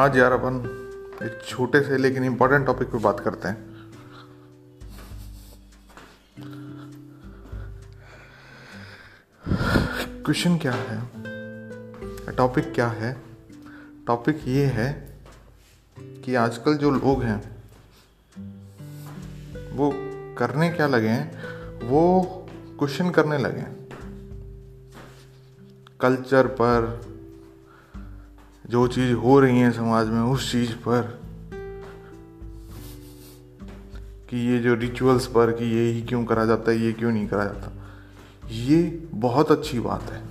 आज यार अपन एक छोटे से लेकिन इम्पोर्टेंट टॉपिक पे बात करते हैं। क्वेश्चन क्या है? टॉपिक क्या है? टॉपिक ये है कि आजकल जो लोग हैं, वो करने क्या लगे हैं? वो क्वेश्चन करने लगे हैं। कल्चर पर जो चीज़ हो रही है समाज में उस चीज़ पर कि ये जो रिचुअल्स पर कि ये ही क्यों करा जाता है, ये क्यों नहीं करा जाता? ये बहुत अच्छी बात है।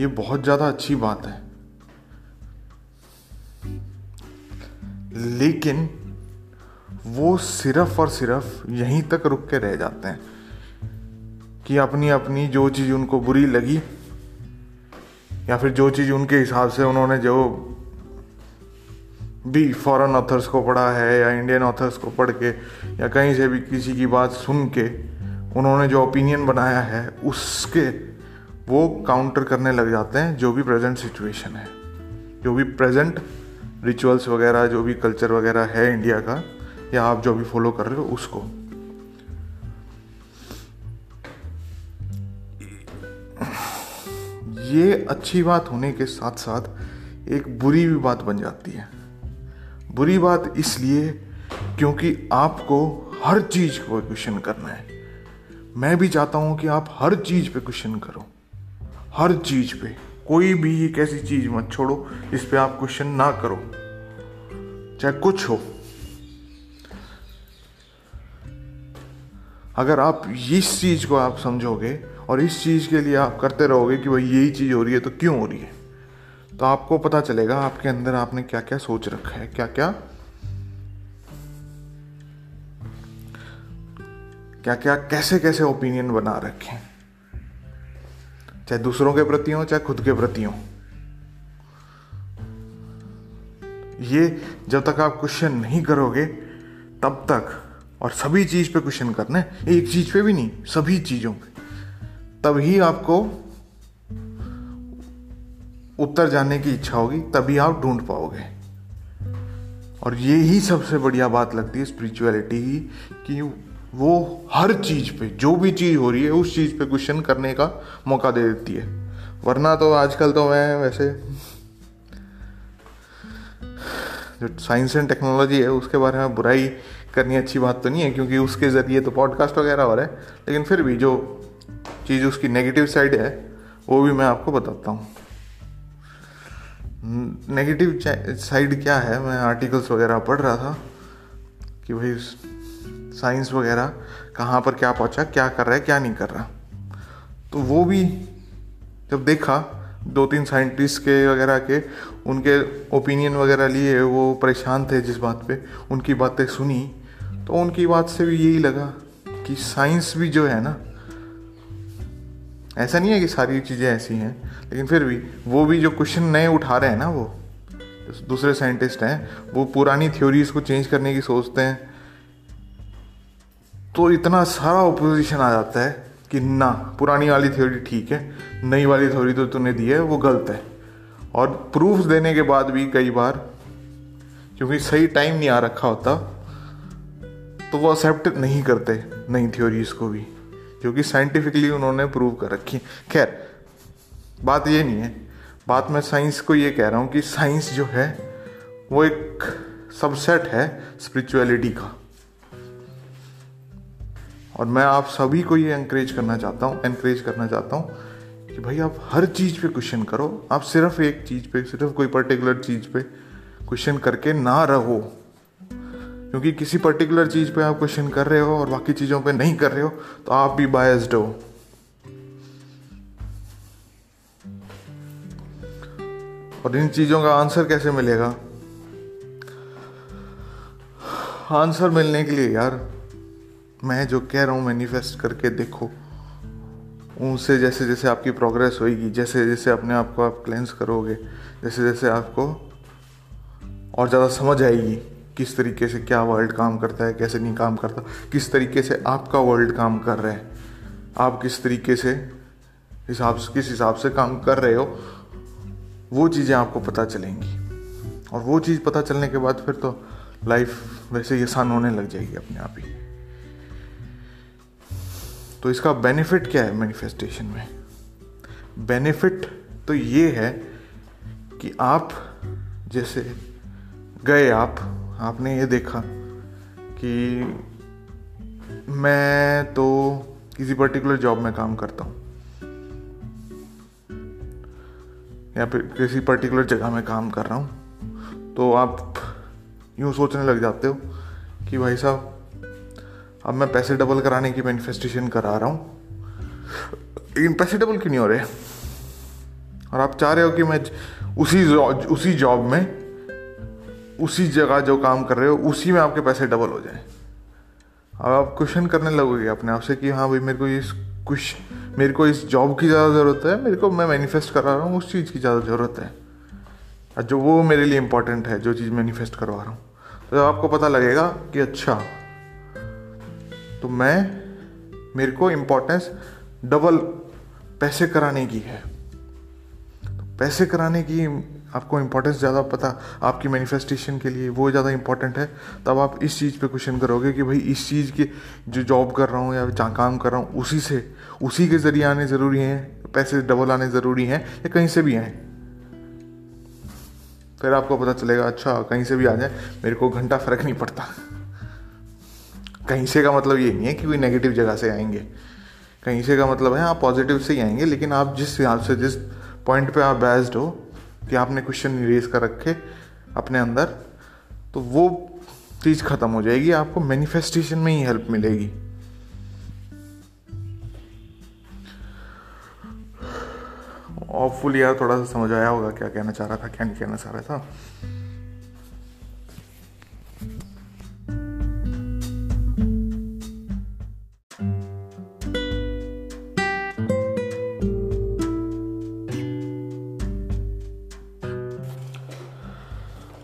ये बहुत ज़्यादा अच्छी बात है। लेकिन वो सिर्फ़ और सिर्फ़ यहीं तक रुक के रह जाते हैं कि अपनी अपनी जो चीज़ उनको बुरी लगी या फिर जो चीज़ उनके हिसाब से उन्होंने जो भी फॉरेन ऑथर्स को पढ़ा है या इंडियन ऑथर्स को पढ़ के या कहीं से भी किसी की बात सुन के उन्होंने जो ओपिनियन बनाया है, उसके वो काउंटर करने लग जाते हैं जो भी प्रेजेंट सिचुएशन है। जो भी प्रेजेंट रिचुअल्स वगैरह, जो भी कल्चर वगैरह है इंडिया का, या आप जो भी फॉलो कर रहे हो, उसको। ये अच्छी बात होने के साथ साथ एक बुरी भी बात बन जाती है। बुरी बात इसलिए क्योंकि आपको हर चीज़ को क्वेश्चन करना है। मैं भी चाहता हूँ कि आप हर चीज़ पे क्वेश्चन करो। हर चीज़ पे। कोई भी एक ऐसी चीज़ मत छोड़ो इस पे आप क्वेश्चन ना करो। चाहे कुछ हो। अगर आप इस चीज़ को आप समझोगे और इस चीज़ के लिए आप करते रहोगे कि भाई यही चीज़ हो रही है तो क्यों हो रही है? तो आपको पता चलेगा आपके अंदर आपने क्या क्या सोच रखा है क्या क्या क्या क्या कैसे कैसे ओपिनियन बना रखे हैं? चाहे दूसरों के प्रति हो, चाहे खुद के प्रति हो। ये जब तक आप क्वेश्चन नहीं करोगे, तब तक और सभी चीज़ पे क्वेश्चन करना है। एक चीज़ पे भी नहीं, सभी चीज़ों पे। तभी आपको उत्तर जानने की इच्छा होगी, तभी आप ढूंढ पाओगे। और ये ही सबसे बढ़िया बात लगती है स्पिरिचुअलिटी ही कि वो हर चीज़ पे, जो भी चीज़ हो रही है, उस चीज़ पे क्वेश्चन करने का मौका दे देती है। वरना तो आजकल तो मैं वैसे, जो साइंस एंड टेक्नोलॉजी है, उसके बारे में बुराई करनी अच्छी बात तो नहीं है, क्योंकि उसके ज़रिए तो पॉडकास्ट वगैरह हो रहा है, लेकिन फिर भी जो चीज़ उसकी नेगेटिव साइड है, वो भी मैं आपको बताता हूँ। नेगेटिव साइड क्या है? मैं आर्टिकल्स वगैरह पढ़ रहा था कि भाई साइंस वगैरह कहाँ पर क्या पहुँचा, क्या कर रहा है, क्या नहीं कर रहा। तो वो भी जब देखा दो तीन साइंटिस्ट के वगैरह के, उनके ओपिनियन वगैरह लिए वो परेशान थे जिस बात पे, उनकी बातें सुनी तो उनकी बात से भी यही लगा कि साइंस भी जो है ना ऐसा नहीं है कि सारी चीज़ें ऐसी हैं, लेकिन फिर भी वो भी जो क्वेश्चन नए उठा रहे हैं ना वो, दूसरे साइंटिस्ट हैं, वो पुरानी थ्योरीज को चेंज करने की सोचते हैं तो इतना सारा ओपोजिशन आ जाता है कि ना, पुरानी वाली थ्योरी ठीक है, नई वाली थ्योरी तो तूने दी है, वो गलत है। और प्रूफ देने के बाद भी कई बार, क्योंकि सही टाइम नहीं आ रखा होता तो वो एक्सेप्ट नहीं करते नई थ्योरीज को भी। जो कि साइंटिफिकली उन्होंने प्रूव कर रखी खैर, बात ये नहीं है। बात मैं साइंस को ये कह रहा हूँ कि साइंस जो है, वो एक सबसेट है स्पिरिचुअलिटी का। और मैं आप सभी को ये इंकरेज करना चाहता हूँ एनकरेज करना चाहता हूँ कि भाई आप हर चीज़ पे क्वेश्चन करो। आप सिर्फ़ एक चीज़ पे, सिर्फ़ कोई पर्टिकुलर चीज़ पे क्वेश्चन करके ना रहो। क्योंकि किसी पर्टिकुलर चीज़ पे आप क्वेश्चन कर रहे हो और बाकी चीज़ों पे नहीं कर रहे हो तो आप भी बायस्ड हो। और इन चीज़ों का आंसर कैसे मिलेगा? आंसर मिलने के लिए, यार, मैं जो कह रहा हूँ मैनिफेस्ट करके देखो। उनसे जैसे जैसे आपकी प्रोग्रेस होगी जैसे जैसे अपने आप को आप क्लेंस करोगे, जैसे जैसे आपको और ज़्यादा समझ आएगी। किस तरीके से क्या वर्ल्ड काम करता है, कैसे नहीं काम करता, किस तरीके से आपका वर्ल्ड काम कर रहा है, आप किस तरीके से हिसाब से, किस हिसाब से काम कर रहे हो, वो चीज़ें आपको पता चलेंगी। और वो चीज़ पता चलने के बाद फिर तो लाइफ वैसे ही आसान होने लग जाएगी अपने आप ही। तो इसका बेनिफिट क्या है मैनिफेस्टेशन में? बेनिफिट तो ये है कि आप जैसे गए आप आपने ये देखा कि मैं तो किसी पर्टिकुलर जॉब में काम करता हूँ। या फिर किसी पर्टिकुलर जगह में काम कर रहा हूँ। तो आप यूँ सोचने लग जाते हो कि भाई साहब, अब मैं पैसे डबल कराने की मैनिफेस्टेशन करा रहा हूँ। लेकिन पैसे डबल क्यों नहीं हो रहे? और आप चाह रहे हो कि मैं उसी उसी जॉब में उसी जगह जो काम कर रहे हो, उसी में आपके पैसे डबल हो जाए। अब आप क्वेश्चन करने लगोगे अपने आप से कि हाँ भाई, मेरे को इस कुछ, मेरे को इस जॉब की ज़्यादा ज़रूरत है, मेरे को मैं मैनिफेस्ट करा रहा हूँ, उस चीज़ की ज़्यादा ज़रूरत है। और जो वो मेरे लिए इंपॉर्टेंट है, जो चीज़ मैनिफेस्ट करवा रहा हूँ। तो आपको पता लगेगा कि अच्छा तो मैं, मेरे को इम्पोर्टेंस डबल पैसे कराने की है। पैसे कराने की आपको इम्पोर्टेंस ज़्यादा पता, आपकी मैनिफेस्टेशन के लिए वो ज़्यादा इंपॉर्टेंट है। तब आप इस चीज़ पे क्वेश्चन करोगे कि भाई इस चीज़ की जो जॉब कर रहा हूँ या जहाँ काम कर रहा हूँ, उसी से, उसी के ज़रिए आने ज़रूरी हैं, पैसे डबल आने ज़रूरी हैं या कहीं से भी आए। फिर आपको पता चलेगा अच्छा कहीं से भी आ जाए, मेरे को घंटा फ़र्क नहीं पड़ता। कहीं से का मतलब ये नहीं है कि कोई नेगेटिव जगह से आएँगे। कहीं से का मतलब है, आप पॉजिटिव से ही आएँगे, लेकिन आप जिस हिसाब से, जिस पॉइंट पे आप बेस्ड हो कि आपने क्वेश्चन रेज कर रखे अपने अंदर तो वो चीज़ ख़त्म हो जाएगी, आपको मैनिफेस्टेशन में ही हेल्प मिलेगी। ऑफुल यार थोड़ा सा समझ आया होगा क्या कहना चाह रहा था, क्या नहीं कहना चाह रहा था।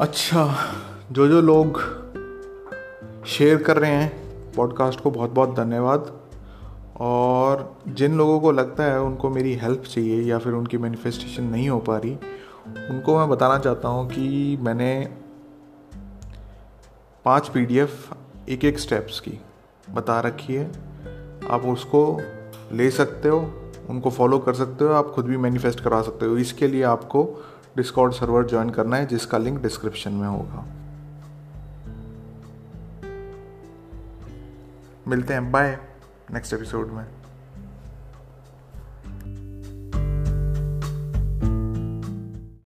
अच्छा जो जो लोग शेयर कर रहे हैं पॉडकास्ट को बहुत बहुत धन्यवाद। और जिन लोगों को लगता है उनको मेरी हेल्प चाहिए या फिर उनकी मैनिफेस्टेशन नहीं हो पा रही, उनको मैं बताना चाहता हूँ कि मैंने पाँच पीडीएफ एक एक स्टेप्स की बता रखी है। आप उसको ले सकते हो, उनको फॉलो कर सकते हो, आप खुद भी मैनिफेस्ट करा सकते हो। इसके लिए आपको डिस्कॉर्ड सर्वर ज्वाइन करना है, जिसका लिंक डिस्क्रिप्शन में होगा। मिलते हैं बाय नेक्स्ट एपिसोड में।